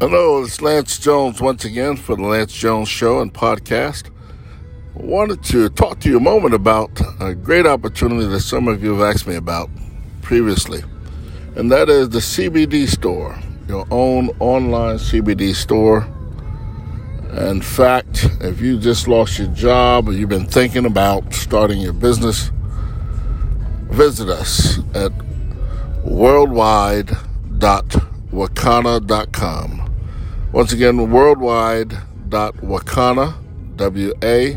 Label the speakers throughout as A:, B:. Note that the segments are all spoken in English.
A: Hello, it's Lance Jones once again for the Lance Jones Show and podcast. I wanted to talk to you a moment about a great opportunity that some of you have asked me about previously, and that is the CBD store, your own online CBD store. In fact, if you just lost your job or you've been thinking about starting your business, visit us at worldwide.wakanna.com. Once again, worldwide.wakanna, W A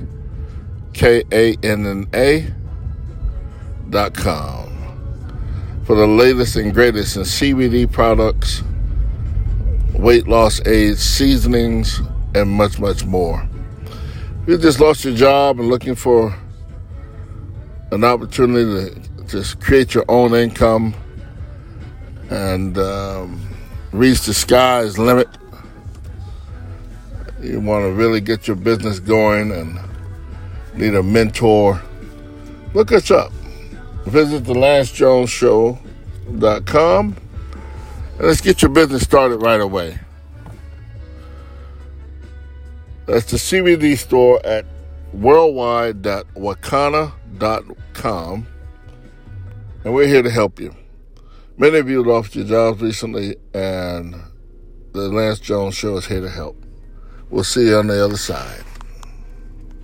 A: K A N N A dot com. For the latest and greatest in CBD products, weight loss aids, seasonings, and much, much more. If you just lost your job and looking for an opportunity to just create your own income and um, reach the sky's limit, you want to really get your business going and need a mentor, look us up. Visit the LanceJonesShow.com and let's get your business started right away. That's the CBD store at worldwide.wakanna.com and we're here to help you. Many of you lost your jobs recently, and the Lance Jones Show is here to help. We'll see you on the other side.